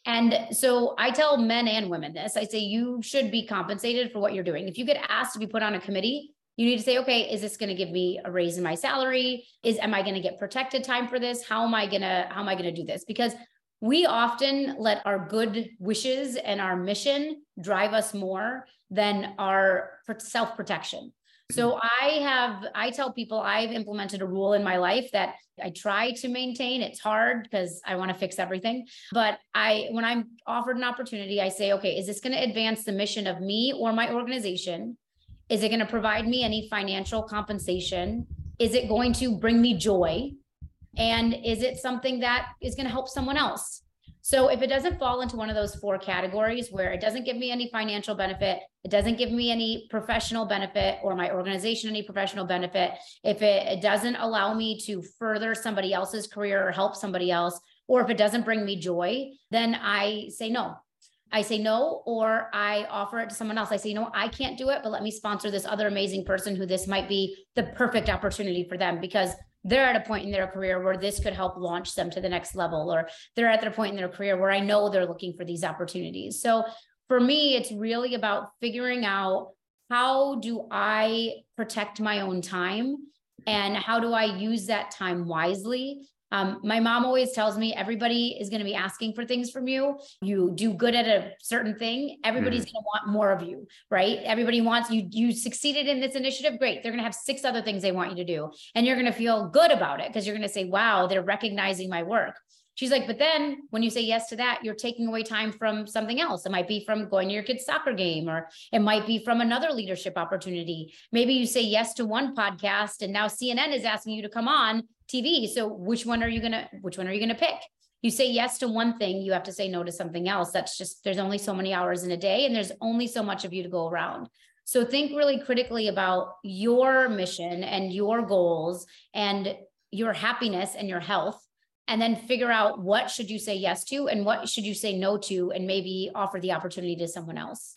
And so I tell men and women this I say, you should be compensated for what you're doing. If you get asked to be put on a committee, you need to say, okay, is this going to give me a raise in my salary? Is am I going to get protected time for this? How am I going to how am I going to do this? Because we often let our good wishes and our mission drive us more than our self protection. So mm-hmm. I have, I tell people I've implemented a rule in my life that I try to maintain. It's hard because I want to fix everything. But I, when I'm offered an opportunity, I say, okay, is this going to advance the mission of me or my organization? Is it going to provide me any financial compensation? Is it going to bring me joy? And is it something that is going to help someone else? So if it doesn't fall into one of those four categories where it doesn't give me any financial benefit, it doesn't give me any professional benefit or my organization any professional benefit, if it, it doesn't allow me to further somebody else's career or help somebody else, or if it doesn't bring me joy, then I say no. I say no, or I offer it to someone else. I say, you know, I can't do it, but let me sponsor this other amazing person who this might be the perfect opportunity for them because they're at a point in their career where this could help launch them to the next level, or they're at their point in their career where I know they're looking for these opportunities. So for me, it's really about figuring out how do I protect my own time and how do I use that time wisely um, my mom always tells me everybody is going to be asking for things from you. You do good at a certain thing, everybody's mm. going to want more of you, right? Everybody wants you. You succeeded in this initiative, great. They're going to have six other things they want you to do, and you're going to feel good about it because you're going to say, "Wow, they're recognizing my work." She's like, but then when you say yes to that, you're taking away time from something else. It might be from going to your kid's soccer game, or it might be from another leadership opportunity. Maybe you say yes to one podcast and now CNN is asking you to come on TV. So which one are you to, which one are you to pick? You say yes to one thing, you have to say no to something else. That's just, there's only so many hours in a day and there's only so much of you to go around. So think really critically about your mission and your goals and your happiness and your health and then figure out what should you say yes to and what should you say no to and maybe offer the opportunity to someone else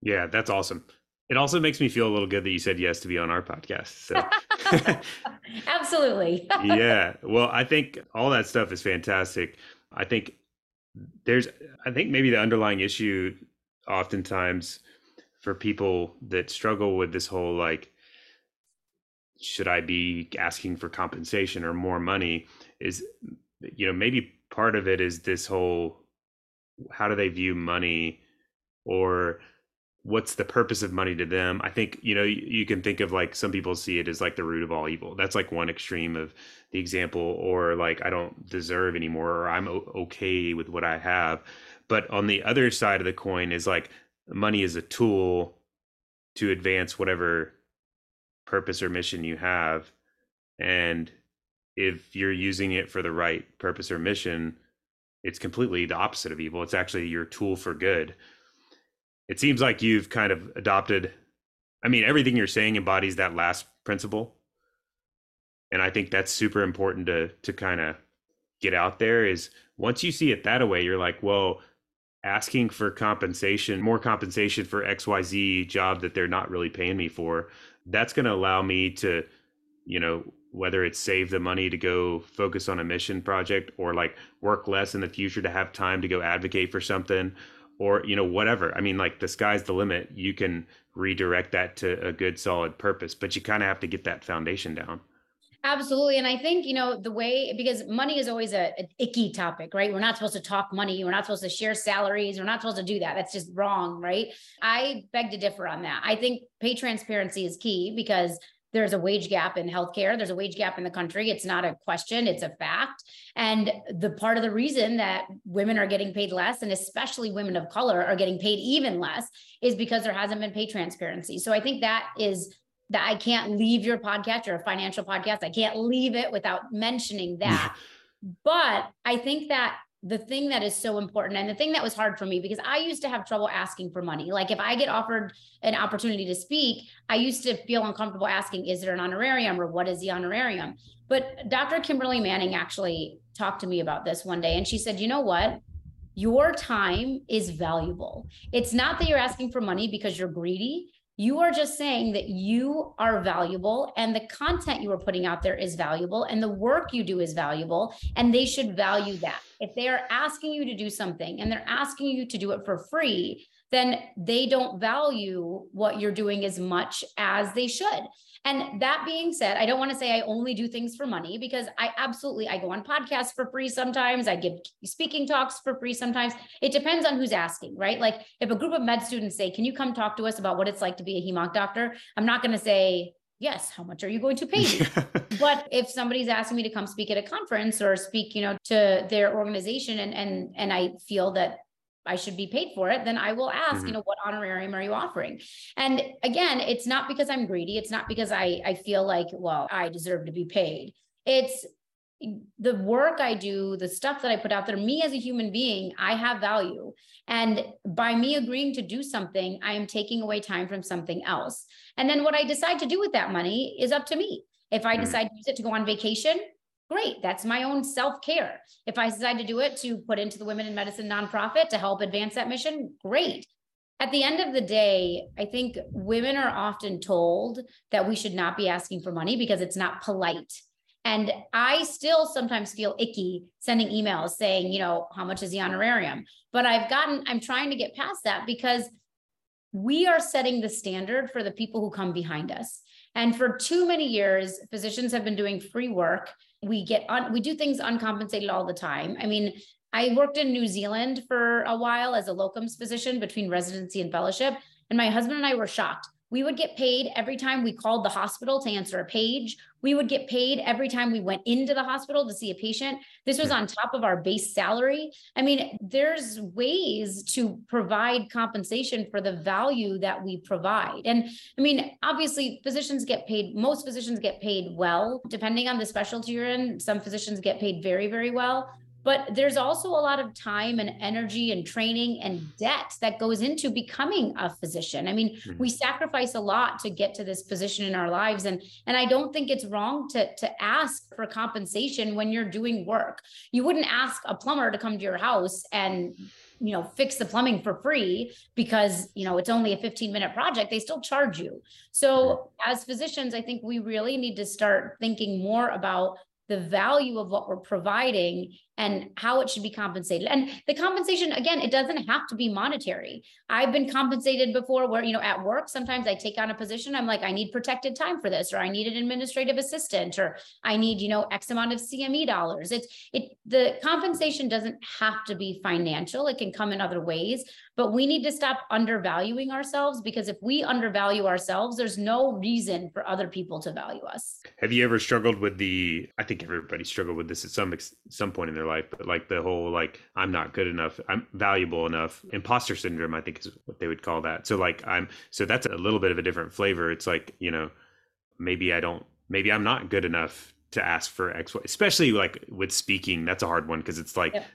yeah that's awesome it also makes me feel a little good that you said yes to be on our podcast so. Absolutely. Yeah well i think all that stuff is fantastic. I think there's i think maybe the underlying issue oftentimes for people that struggle with this whole like should i be asking for compensation or more money is you know maybe part of it is this whole how do they view money or what's the purpose of money to them i think you know you, you, can think of like some people see it as like the root of all evil that's like one extreme of the example or like i don't deserve anymore or i'm okay with what i have but on the other side of the coin is like money is a tool to advance whatever purpose or mission you have and if you're using it for the right purpose or mission, it's completely the opposite of evil. It's actually your tool for good. It seems like you've kind of adopted, I mean, everything you're saying embodies that last principle. And I think that's super important to to kind of get out there is once you see it that way, you're like, well, asking for compensation, more compensation for XYZ job that they're not really paying me for, that's going to allow me to, you know, whether it's save the money to go focus on a mission project or like work less in the future to have time to go advocate for something or you know whatever i mean like the sky's the limit you can redirect that to a good solid purpose but you kind of have to get that foundation down Absolutely. And I think, you know, the way, because money is always a, an icky topic, right? We're not supposed to talk money. We're not supposed to share salaries. We're not supposed to do that. That's just wrong, right? I beg to differ on that. I think pay transparency is key because there's a wage gap in healthcare. There's a wage gap in the country. It's not a question, it's a fact. And the part of the reason that women are getting paid less, and especially women of color are getting paid even less, is because there hasn't been pay transparency. So I think that is that I can't leave your podcast or a financial podcast. I can't leave it without mentioning that. but I think that the thing that is so important and the thing that was hard for me because I used to have trouble asking for money. Like if I get offered an opportunity to speak, I used to feel uncomfortable asking, is there an honorarium or what is the honorarium? But Dr. Kimberly Manning actually talked to me about this one day and she said, you know what? Your time is valuable. It's not that you're asking for money because you're greedy. You are just saying that you are valuable and the content you are putting out there is valuable and the work you do is valuable and they should value that. If they are asking you to do something and they're asking you to do it for free, then they don't value what you're doing as much as they should. And that being said, I don't want to say I only do things for money because I absolutely I go on podcasts for free sometimes. I give speaking talks for free sometimes. It depends on who's asking, right? Like if a group of med students say, "Can you come talk to us about what it's like to be a hemonc doctor?" I'm not going to say, yes how much are you going to pay me but if somebody's asking me to come speak at a conference or speak you know to their organization and and and i feel that I should be paid for it, then I will ask, mm-hmm. you know, what honorarium are you offering? And again, it's not because I'm greedy. It's not because I I feel like, well, I deserve to be paid. It's the work I do, the stuff that I put out there, me as a human being, I have value. And by me agreeing to do something, I am taking away time from something else. And then what I decide to do with that money is up to me. If I mm-hmm. decide to use it to go on vacation, great. That's my own self care. If I decide to do it to put into the Women in Medicine nonprofit to help advance that mission, great. At the end of the day, I think women are often told that we should not be asking for money because it's not polite. And I still sometimes feel icky sending emails saying, you know, how much is the honorarium? But I've gotten, I'm trying to get past that because we are setting the standard for the people who come behind us. And for too many years, physicians have been doing free work we get on we do things uncompensated all the time i mean i worked in new zealand for a while as a locums physician between residency and fellowship and my husband and i were shocked we would get paid every time we called the hospital to answer a page. We would get paid every time we went into the hospital to see a patient. This was on top of our base salary. I mean, there's ways to provide compensation for the value that we provide. And I mean, obviously, physicians get paid, most physicians get paid well, depending on the specialty you're in. Some physicians get paid very, very well but there's also a lot of time and energy and training and debt that goes into becoming a physician. I mean mm-hmm. we sacrifice a lot to get to this position in our lives. And and i don't think it's wrong to to ask for compensation when you're doing work. You wouldn't ask a plumber to come to your house and you know fix the plumbing for free because you know it's only a 15 minute project. They still charge you. So as physicians i think we really need to start thinking more about the value of what we're providing and how it should be compensated. And the compensation, again, it doesn't have to be monetary. I've been compensated before where, you know, at work, sometimes I take on a position, I'm like, I need protected time for this, or I need an administrative assistant, or I need, you know, X amount of CME dollars. It's it the compensation doesn't have to be financial, it can come in other ways, but we need to stop undervaluing ourselves because if we undervalue ourselves, there's no reason for other people to value us. Have you ever struggled with the I think everybody struggled with this at some some point in their their life, but like the whole like I'm not good enough, I'm valuable enough. Imposter syndrome, I think is what they would call that. So like I'm so that's a little bit of a different flavor. It's like, you know, maybe I don't maybe I'm not good enough to ask for X, especially like with speaking, that's a hard one because it's like yep.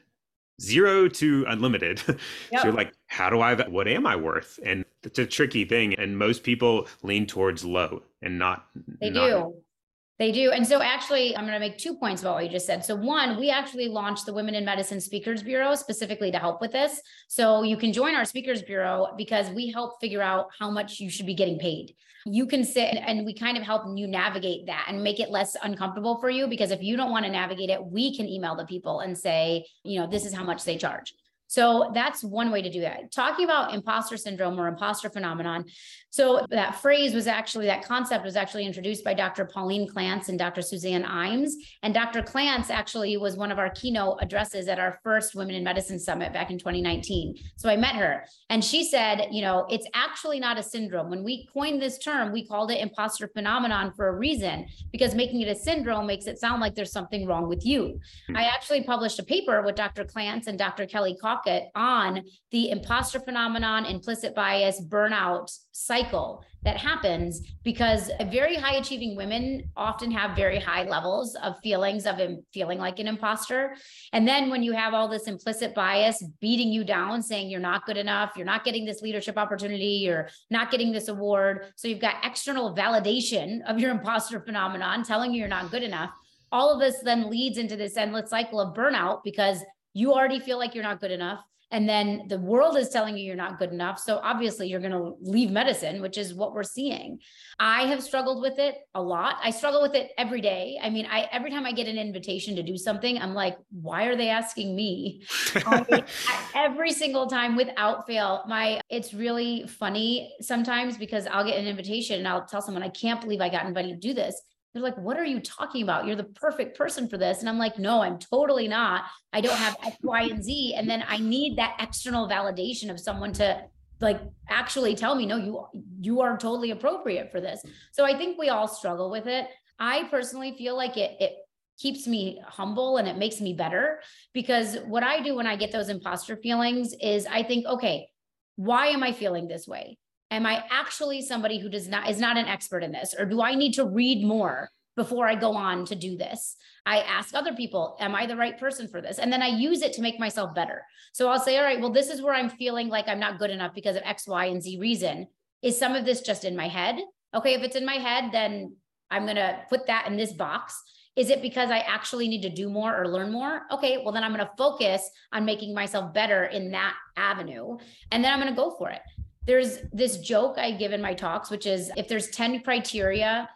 zero to unlimited. Yep. so like, how do I, what am I worth? And it's a tricky thing. And most people lean towards low and not. They not, do. They do. And so actually, I'm going to make two points about what you just said. So one, we actually launched the Women in Medicine Speakers Bureau specifically to help with this. So you can join our Speakers Bureau because we help figure out how much you should be getting paid. You can sit and we kind of help you navigate that and make it less uncomfortable for you because if you don't want to navigate it, we can email the people and say, you know, this is how much they charge. So that's one way to do that. Talking about imposter syndrome or imposter phenomenon. So that phrase was actually, that concept was actually introduced by Dr. Pauline Clance and Dr. Suzanne Imes. And Dr. Clance actually was one of our keynote addresses at our first Women in Medicine Summit back in 2019. So I met her and she said, you know, it's actually not a syndrome. When we coined this term, we called it imposter phenomenon for a reason, because making it a syndrome makes it sound like there's something wrong with you. Hmm. I actually published a paper with Dr. Clance and Dr. Kelly Coffey rocket on the imposter phenomenon, implicit bias, burnout cycle that happens because very high achieving women often have very high levels of feelings of feeling like an imposter. And then when you have all this implicit bias beating you down, saying you're not good enough, you're not getting this leadership opportunity, you're not getting this award. So you've got external validation of your imposter phenomenon telling you you're not good enough. All of this then leads into this endless cycle of burnout because you already feel like you're not good enough and then the world is telling you you're not good enough. So obviously you're going to leave medicine which is what we're seeing. I have struggled with it a lot. I struggle with it every day. I mean i every time i get an invitation to do something i'm like why are they asking me? Every single time without fail my it's really funny sometimes because i'll get an invitation and i'll tell someone i can't believe i got invited to do this they're like, what are you talking about? You're the perfect person for this. And I'm like, no, I'm totally not. I don't have X, Y, and Z. And then I need that external validation of someone to like actually tell me, no, you you are totally appropriate for this. So I think we all struggle with it. I personally feel like it it keeps me humble and it makes me better because what I do when I get those imposter feelings is I think, okay, why am I feeling this way? Am I actually somebody who does not is not an expert in this or do I need to read more before I go on to do this? I ask other people, am I the right person for this? And then I use it to make myself better. So I'll say, all right, well, this is where I'm feeling like I'm not good enough because of X, Y, and Z reason. Is some of this just in my head? Okay, if it's in my head, then I'm going to put that in this box. Is it because I actually need to do more or learn more? Okay, well, then I'm going to focus on making myself better in that avenue. And then I'm going to go for it there's this joke I give in my talks, which is if there's 10 criteria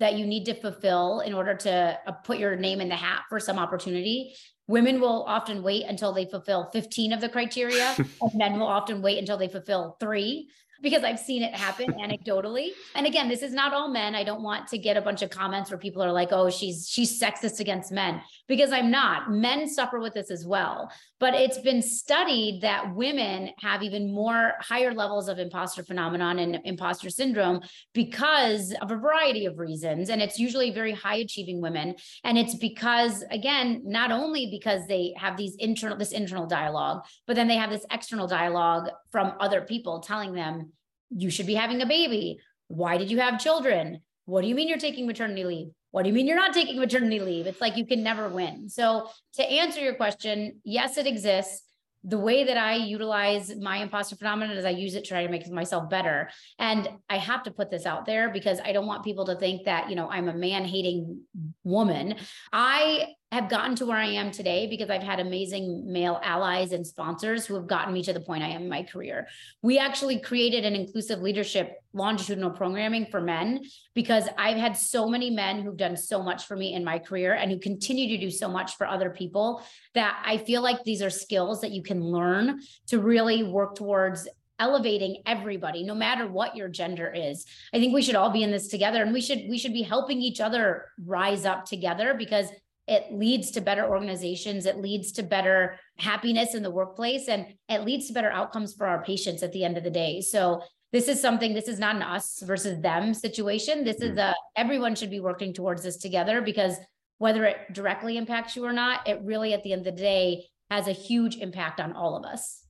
that you need to fulfill in order to uh, put your name in the hat for some opportunity, women will often wait until they fulfill 15 of the criteria, and men will often wait until they fulfill three because I've seen it happen anecdotally. And again, this is not all men. I don't want to get a bunch of comments where people are like, "Oh, she's she's sexist against men," because I'm not. Men suffer with this as well. But it's been studied that women have even more higher levels of imposter phenomenon and imposter syndrome because of a variety of reasons. And it's usually very high achieving women. And it's because, again, not only because they have these internal, this internal dialogue, but then they have this external dialogue from other people telling them, you should be having a baby. Why did you have children? What do you mean you're taking maternity leave? What do you mean you're not taking maternity leave? It's like you can never win. So, to answer your question, yes, it exists. The way that I utilize my imposter phenomenon is I use it to try to make myself better. And I have to put this out there because I don't want people to think that, you know, I'm a man hating woman. I have gotten to where I am today because I've had amazing male allies and sponsors who have gotten me to the point I am in my career. We actually created an inclusive leadership longitudinal programming for men because I've had so many men who've done so much for me in my career and who continue to do so much for other people that I feel like these are skills that you can learn to really work towards elevating everybody no matter what your gender is. I think we should all be in this together and we should we should be helping each other rise up together because it leads to better organizations it leads to better happiness in the workplace and it leads to better outcomes for our patients at the end of the day. So this is something this is not an us versus them situation. This is mm. a everyone should be working towards this together because whether it directly impacts you or not it really at the end of the day has a huge impact on all of us.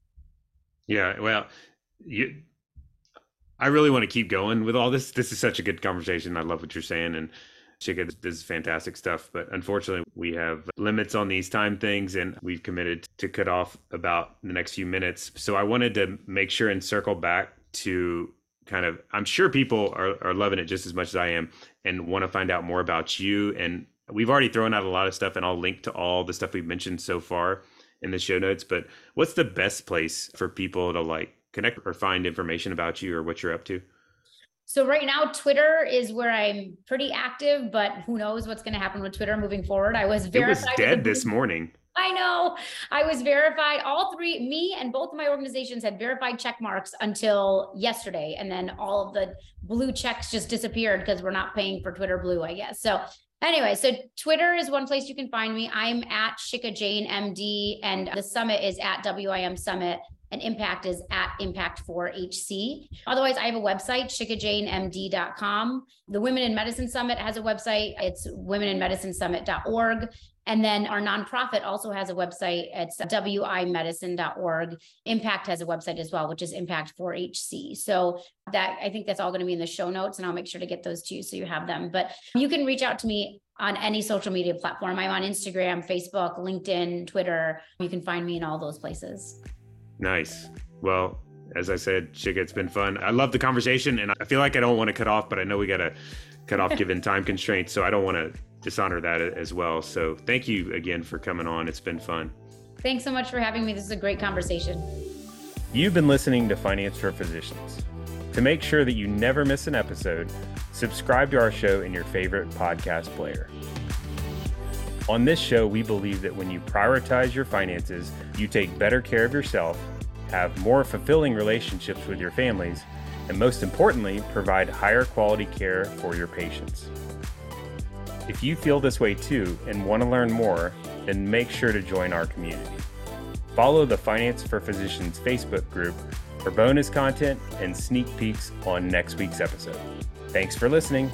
Yeah well you i really want to keep going with all this this is such a good conversation i love what you're saying and Shikha, this is fantastic stuff, but unfortunately, we have limits on these time things, and we've committed to cut off about the next few minutes. So I wanted to make sure and circle back to kind of, I'm sure people are, are loving it just as much as I am and want to find out more about you. And we've already thrown out a lot of stuff, and I'll link to all the stuff we've mentioned so far in the show notes. But what's the best place for people to like connect or find information about you or what you're up to? So right now, Twitter is where I'm pretty active, but who knows what's going to happen with Twitter moving forward. I was verified. It was dead this morning. I know. I was verified. All three, me and both of my organizations had verified check marks until yesterday. And then all of the blue checks just disappeared because we're not paying for Twitter Blue, I guess. So anyway, so Twitter is one place you can find me. I'm at Shikha Jain MD, and the summit is at WIM Summit and Impact is at Impact4HC. Otherwise, I have a website, shikhajainmd.com. The Women in Medicine Summit has a website. It's womeninmedicinesummit.org. And then our nonprofit also has a website. It's wimedicine.org. Impact has a website as well, which is Impact4HC. So that I think that's all going to be in the show notes, and I'll make sure to get those to you so you have them. But you can reach out to me on any social media platform. I'm on Instagram, Facebook, LinkedIn, Twitter. You can find me in all those places. Nice. Well, as I said, Shikha, it's been fun. I love the conversation, and I feel like I don't want to cut off, but I know we got to cut off given time constraints, so I don't want to dishonor that as well. So thank you again for coming on. It's been fun. Thanks so much for having me. This is a great conversation. You've been listening to Finance for Physicians. To make sure that you never miss an episode, subscribe to our show in your favorite podcast player. On this show, we believe that when you prioritize your finances, you take better care of yourself, have more fulfilling relationships with your families, and most importantly, provide higher quality care for your patients. If you feel this way too and want to learn more, then make sure to join our community. Follow the Finance for Physicians Facebook group for bonus content and sneak peeks on next week's episode. Thanks for listening.